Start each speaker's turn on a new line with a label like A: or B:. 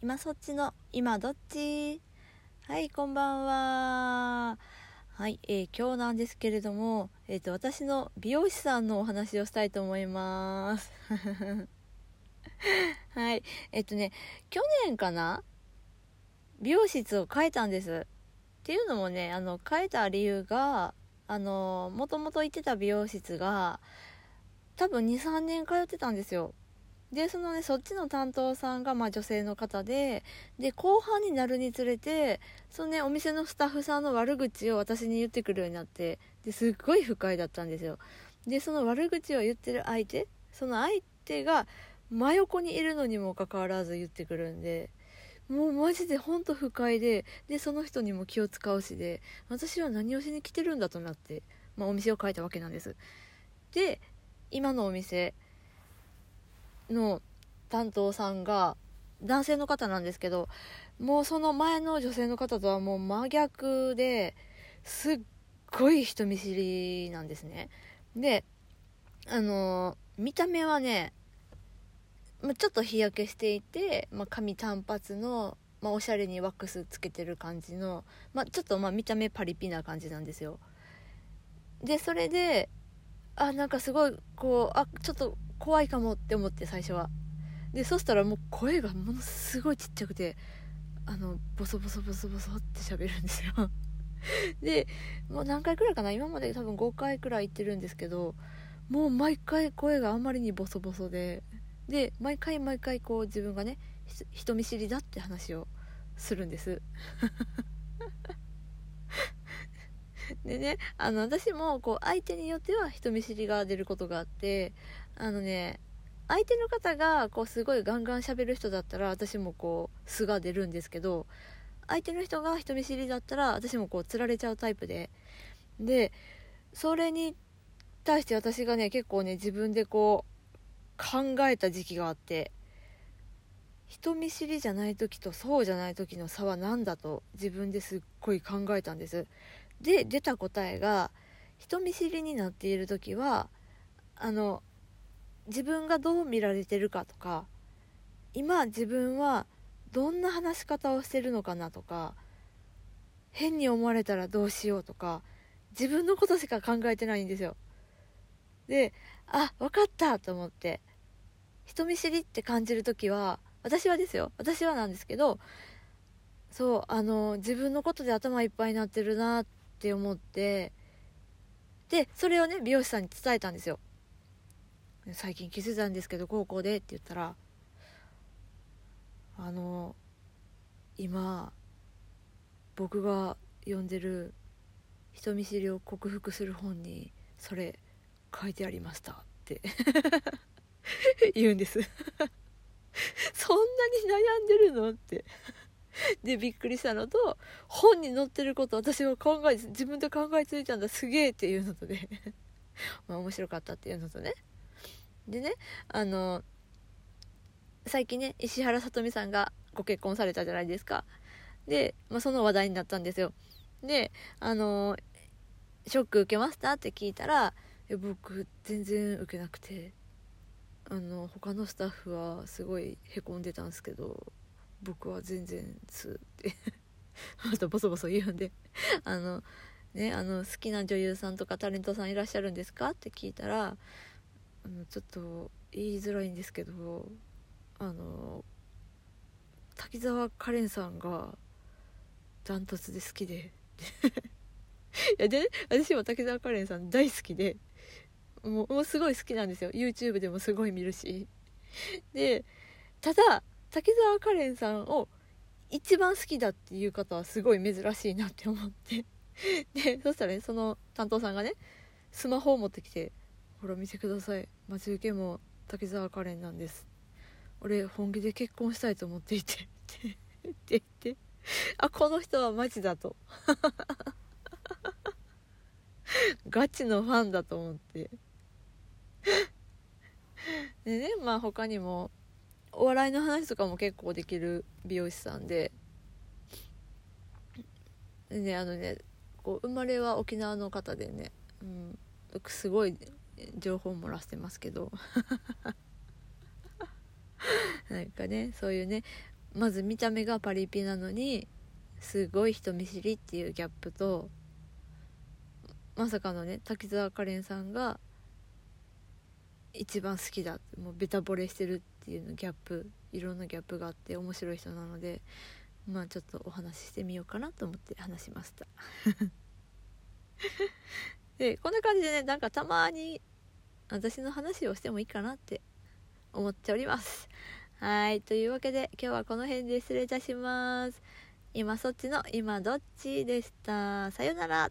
A: 今そっちの今どっち？はいこんばんは。はい、えー今日なんですけれども、えー、と私の美容師さんのお話をしたいと思います。はいえっ、とね去年かな？美容室を変えたんです。っていうのもねあの変えた理由があのもともと行ってた美容室が多分23年通ってたんですよ。でそのねそっちの担当さんがまあ女性の方でで後半になるにつれてそのねお店のスタッフさんの悪口を私に言ってくるようになってですっごい不快だったんですよ。でその悪口を言ってる相手その相手が真横にいるのにもかかわらず言ってくるんでもうマジでほんと不快ででその人にも気を使うしで私は何をしに来てるんだとなって、まあ、お店を変えたわけなんです。で今のお店の担当さんが男性の方なんですけどもうその前の女性の方とはもう真逆ですっごい人見知りなんですね。であの見た目はねちょっと日焼けしていて、まあ、髪単発の、まあ、おしゃれにワックスつけてる感じの、まあ、ちょっとま見た目パリピな感じなんですよ。でそれであなんかすごいこうあちょっと怖いかもって思って最初は。でそしたらもう声がものすごいちっちゃくてあのボソボソボソボソって喋るんですよ。でもう何回くらいかな？今まで多分5回くらい行ってるんですけどもう毎回声があまりにボソボソでで毎回毎回こう自分がね人見知りだって話をするんです。でねあの私もこう相手によっては人見知りが出ることがあってあのね相手の方がこうすごいガンガン喋る人だったら私もこう素が出るんですけど相手の人が人見知りだったら私もこうつられちゃうタイプで。でそれに対して私がね結構ね自分でこう考えた時期があって人見知りじゃない時とそうじゃない時の差は何だと自分ですっごい考えたんです。で出た答えが人見知りになっている時はあの自分がどう見られてるかとか今自分はどんな話し方をしてるのかなとか変に思われたらどうしようとか自分のことしか考えてないんですよ。であ分かったと思って人見知りって感じる時は私はですよ私はなんですけどそうあの自分のことで頭いっぱいになってるなってって思って。でそれをね美容師さんに伝えたんですよ。最近気づいたんですけど高校でって言ったらあの今僕が読んでる人見知りを克服する本にそれ書いてありましたって 言うんです。そんなに悩んでるの？って。でびっくりしたのと本に載ってること私は考え自分で考えついたんだすげえっていうのとで ま面白かったっていうのとね。でねあの最近ね石原さとみさんがご結婚されたじゃないですか。で、まあ、その話題になったんですよ。であのショック受けましたって聞いたら「僕全然受けなくてあの他のスタッフはすごいへこんでたんですけど。僕は全然すってまたボソボソ言うんで。あのねあの好きな女優さんとかタレントさんいらっしゃるんですか？って聞いたらあのちょっと言いづらいんですけどあの滝沢カレンさんがダントツで好きで。いやで、私も滝沢カレンさん大好きで。もうもうすごい好きなんですよ。YouTube でもすごい見るし。でただ滝沢カレンさんを一番好きだっていう方はすごい珍しいなって思って。でそしたらねその担当さんがねスマホを持ってきて「ほら見てください。待ち受けも滝沢カレンなんです。俺本気で結婚したいと思っていて」って言って。あこの人はマジだと。ガチのファンだと思って。でねまあ他にもお笑いの話とかも結構できる美容師さんで。でねあのねこう生まれは沖縄の方でね、うん、すごい情報漏らしてますけど。なんかねそういうねまず見た目がパリピなのにすごい人見知りっていうギャップとまさかのね滝沢カレンさんが一番好きだもうベタ惚れしてるっていうのギャップいろんなギャップがあって面白い人なのでまあちょっとお話ししてみようかなと思って話しました。でこんな感じでねなんかたまに私の話をしてもいいかなって思っております。はいというわけで今日はこの辺で失礼いたします。今そっちの今どっちでした。さよなら。